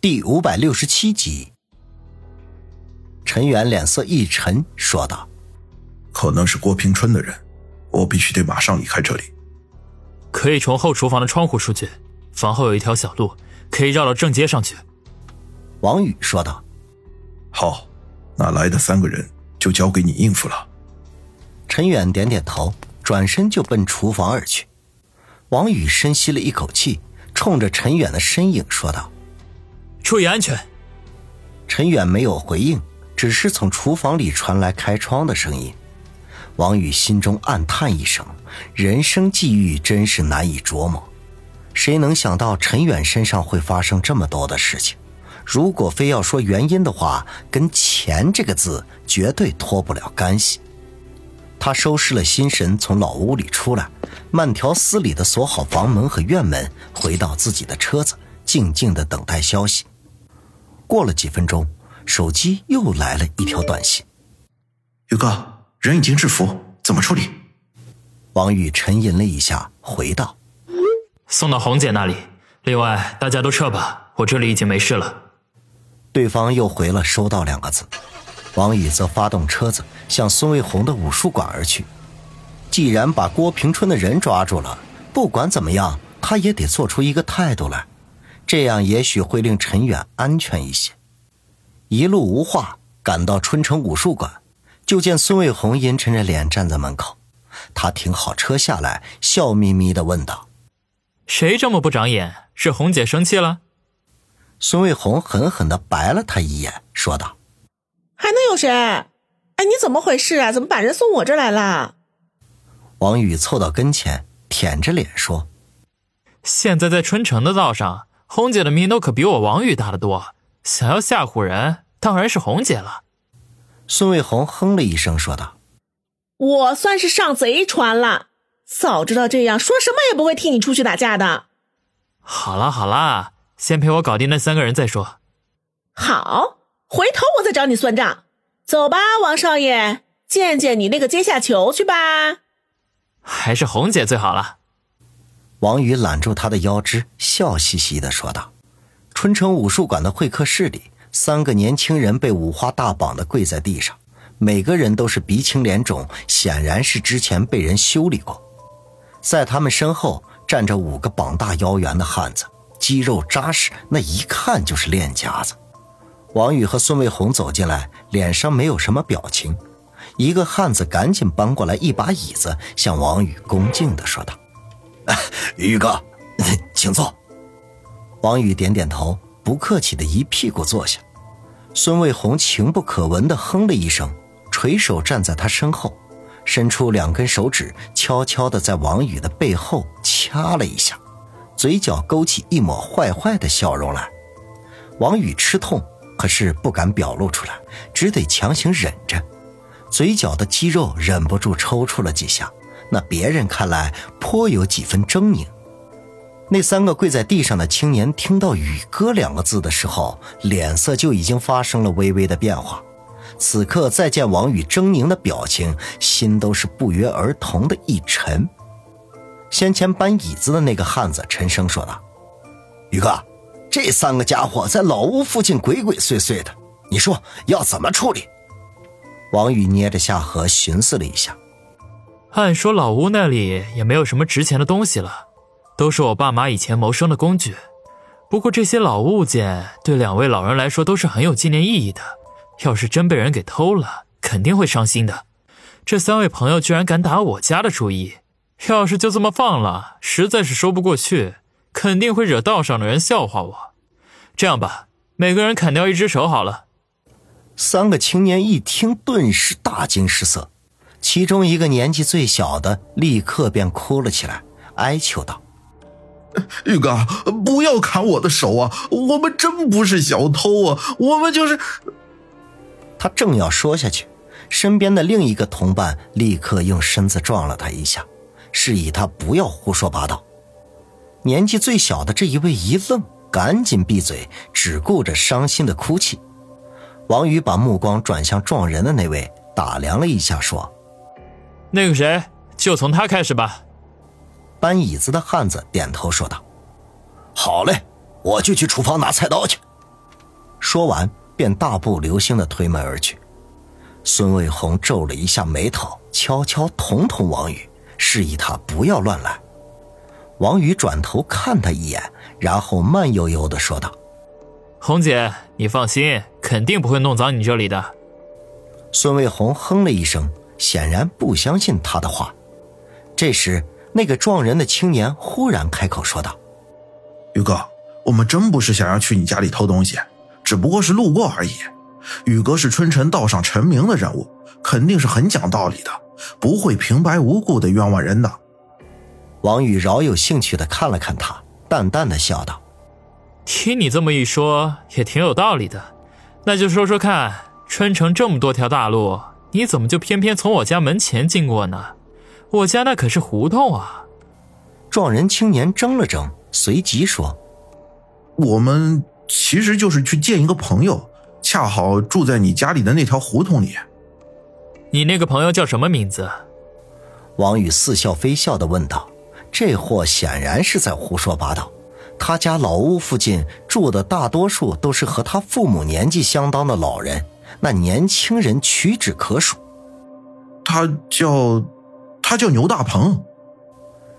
第五百六十七集，陈远脸色一沉，说道：“可能是郭平春的人，我必须得马上离开这里。可以从后厨房的窗户出去，房后有一条小路，可以绕到正街上去。”王宇说道：“好，那来的三个人就交给你应付了。”陈远点点头，转身就奔厨房而去。王宇深吸了一口气，冲着陈远的身影说道。注意安全。陈远没有回应，只是从厨房里传来开窗的声音。王宇心中暗叹一声：人生际遇真是难以琢磨。谁能想到陈远身上会发生这么多的事情？如果非要说原因的话，跟“钱”这个字绝对脱不了干系。他收拾了心神，从老屋里出来，慢条斯理地锁好房门和院门，回到自己的车子，静静地等待消息。过了几分钟，手机又来了一条短信：“宇哥，人已经制服，怎么处理？”王宇沉吟了一下，回道：“送到红姐那里。另外，大家都撤吧，我这里已经没事了。”对方又回了“收到”两个字。王宇则发动车子向孙卫红的武术馆而去。既然把郭平春的人抓住了，不管怎么样，他也得做出一个态度来。这样也许会令陈远安全一些。一路无话，赶到春城武术馆，就见孙卫红阴沉着脸站在门口。他停好车下来，笑眯眯地问道：“谁这么不长眼？是红姐生气了？”孙卫红狠狠地白了他一眼，说道：“还能有谁？哎，你怎么回事啊？怎么把人送我这来了？”王宇凑到跟前，舔着脸说：“现在在春城的道上。”红姐的名头可比我王宇大得多，想要吓唬人，当然是红姐了。孙卫红哼了一声，说道：“我算是上贼船了，早知道这样，说什么也不会替你出去打架的。”好啦好啦，先陪我搞定那三个人再说。好，回头我再找你算账。走吧，王少爷，见见你那个阶下囚去吧。还是红姐最好了。王宇揽住他的腰肢，笑嘻嘻的说道：“春城武术馆的会客室里，三个年轻人被五花大绑的跪在地上，每个人都是鼻青脸肿，显然是之前被人修理过。在他们身后站着五个膀大腰圆的汉子，肌肉扎实，那一看就是练家子。”王宇和孙卫红走进来，脸上没有什么表情。一个汉子赶紧搬过来一把椅子，向王宇恭敬的说道。宇哥，请坐。王宇点点头，不客气的一屁股坐下。孙卫红情不可闻的哼了一声，垂手站在他身后，伸出两根手指，悄悄的在王宇的背后掐了一下，嘴角勾起一抹坏坏的笑容来。王宇吃痛，可是不敢表露出来，只得强行忍着，嘴角的肌肉忍不住抽搐了几下。那别人看来颇有几分狰狞。那三个跪在地上的青年听到“宇哥”两个字的时候，脸色就已经发生了微微的变化。此刻再见王宇狰狞的表情，心都是不约而同的一沉。先前搬椅子的那个汉子沉声说道：“宇哥，这三个家伙在老屋附近鬼鬼祟祟的，你说要怎么处理？”王宇捏着下颌寻思了一下。按说老屋那里也没有什么值钱的东西了，都是我爸妈以前谋生的工具。不过这些老物件对两位老人来说都是很有纪念意义的，要是真被人给偷了，肯定会伤心的。这三位朋友居然敢打我家的主意，要是就这么放了，实在是说不过去，肯定会惹道上的人笑话我。这样吧，每个人砍掉一只手好了。三个青年一听，顿时大惊失色。其中一个年纪最小的立刻便哭了起来，哀求道：“玉哥，不要砍我的手啊！我们真不是小偷啊，我们就是……”他正要说下去，身边的另一个同伴立刻用身子撞了他一下，示意他不要胡说八道。年纪最小的这一位一愣，赶紧闭嘴，只顾着伤心的哭泣。王宇把目光转向撞人的那位，打量了一下，说。那个谁，就从他开始吧。搬椅子的汉子点头说道：“好嘞，我就去厨房拿菜刀去。”说完，便大步流星的推门而去。孙卫红皱了一下眉头，悄悄捅捅王宇，示意他不要乱来。王宇转头看他一眼，然后慢悠悠的说道：“红姐，你放心，肯定不会弄脏你这里的。”孙卫红哼了一声，显然不相信他的话。这时，那个撞人的青年忽然开口说道：“宇哥，我们真不是想要去你家里偷东西，只不过是路过而已。宇哥是春城道上成名的人物，肯定是很讲道理的，不会平白无故的冤枉人的。”王宇饶有兴趣的看了看他，淡淡的笑道：“听你这么一说，也挺有道理的。那就说说看。”春城这么多条大路，你怎么就偏偏从我家门前经过呢？我家那可是胡同啊！壮人青年怔了怔，随即说：“我们其实就是去见一个朋友，恰好住在你家里的那条胡同里。”你那个朋友叫什么名字？王宇似笑非笑的问道：“这货显然是在胡说八道。他家老屋附近住的大多数都是和他父母年纪相当的老人。”那年轻人屈指可数，他叫，他叫牛大鹏。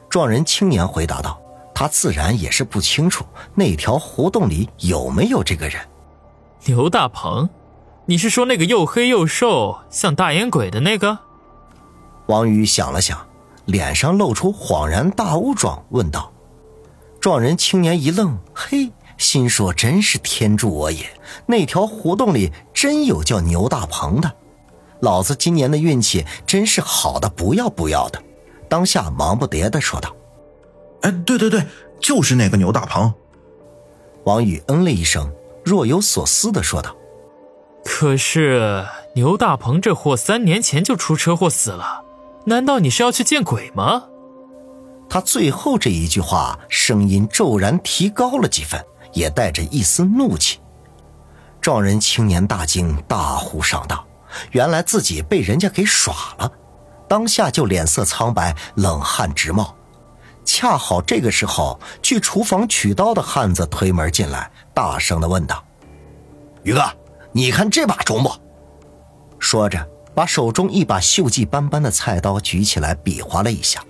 壮人青年回答道：“他自然也是不清楚那条胡同里有没有这个人。”牛大鹏，你是说那个又黑又瘦、像大烟鬼的那个？王宇想了想，脸上露出恍然大悟状，问道：“壮人青年一愣，嘿。”心说：“真是天助我也！那条胡同里真有叫牛大鹏的，老子今年的运气真是好的不要不要的。”当下忙不迭的说道：“哎，对对对，就是那个牛大鹏。”王宇嗯了一声，若有所思的说道：“可是牛大鹏这货三年前就出车祸死了，难道你是要去见鬼吗？”他最后这一句话声音骤然提高了几分。也带着一丝怒气，壮人青年大惊，大呼上当：“原来自己被人家给耍了！”当下就脸色苍白，冷汗直冒。恰好这个时候，去厨房取刀的汉子推门进来，大声的问道：“宇哥，你看这把中不？”说着，把手中一把锈迹斑斑的菜刀举起来，比划了一下。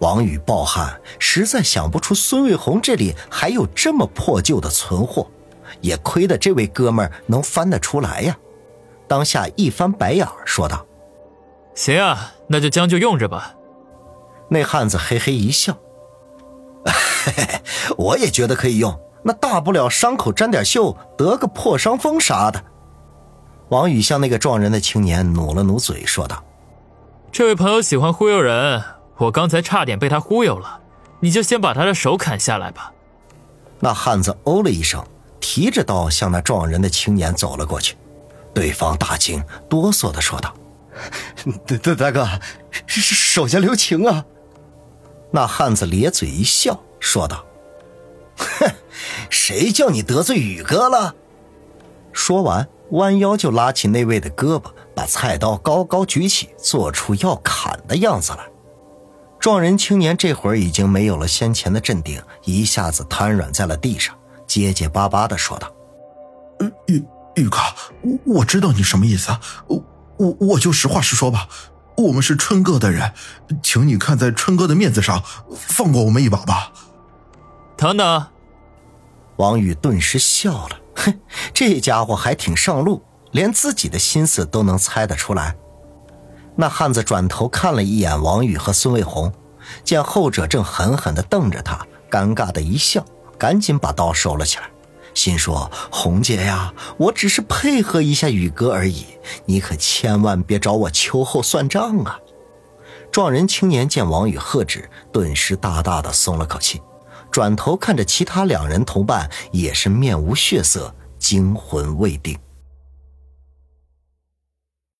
王宇暴汗，实在想不出孙卫红这里还有这么破旧的存货，也亏得这位哥们儿能翻得出来呀。当下一翻白眼，说道：“行啊，那就将就用着吧。”那汉子嘿嘿一笑：“嘿嘿，我也觉得可以用，那大不了伤口沾点锈，得个破伤风啥的。”王宇向那个撞人的青年努了努嘴，说道：“这位朋友喜欢忽悠人。”我刚才差点被他忽悠了，你就先把他的手砍下来吧。那汉子哦了一声，提着刀向那撞人的青年走了过去。对方大惊，哆嗦的说道：“大大大哥，手下留情啊！”那汉子咧嘴一笑，说道：“哼，谁叫你得罪宇哥了？”说完，弯腰就拉起那位的胳膊，把菜刀高高举起，做出要砍的样子来。撞人青年这会儿已经没有了先前的镇定，一下子瘫软在了地上，结结巴巴的说道：“玉玉哥，我我知道你什么意思，我我我就实话实说吧，我们是春哥的人，请你看在春哥的面子上，放过我们一把吧。”等等，王宇顿时笑了，哼，这家伙还挺上路，连自己的心思都能猜得出来。那汉子转头看了一眼王宇和孙卫红，见后者正狠狠的瞪着他，尴尬的一笑，赶紧把刀收了起来，心说：“红姐呀，我只是配合一下宇哥而已，你可千万别找我秋后算账啊！”壮人青年见王宇喝止，顿时大大的松了口气，转头看着其他两人同伴，也是面无血色，惊魂未定。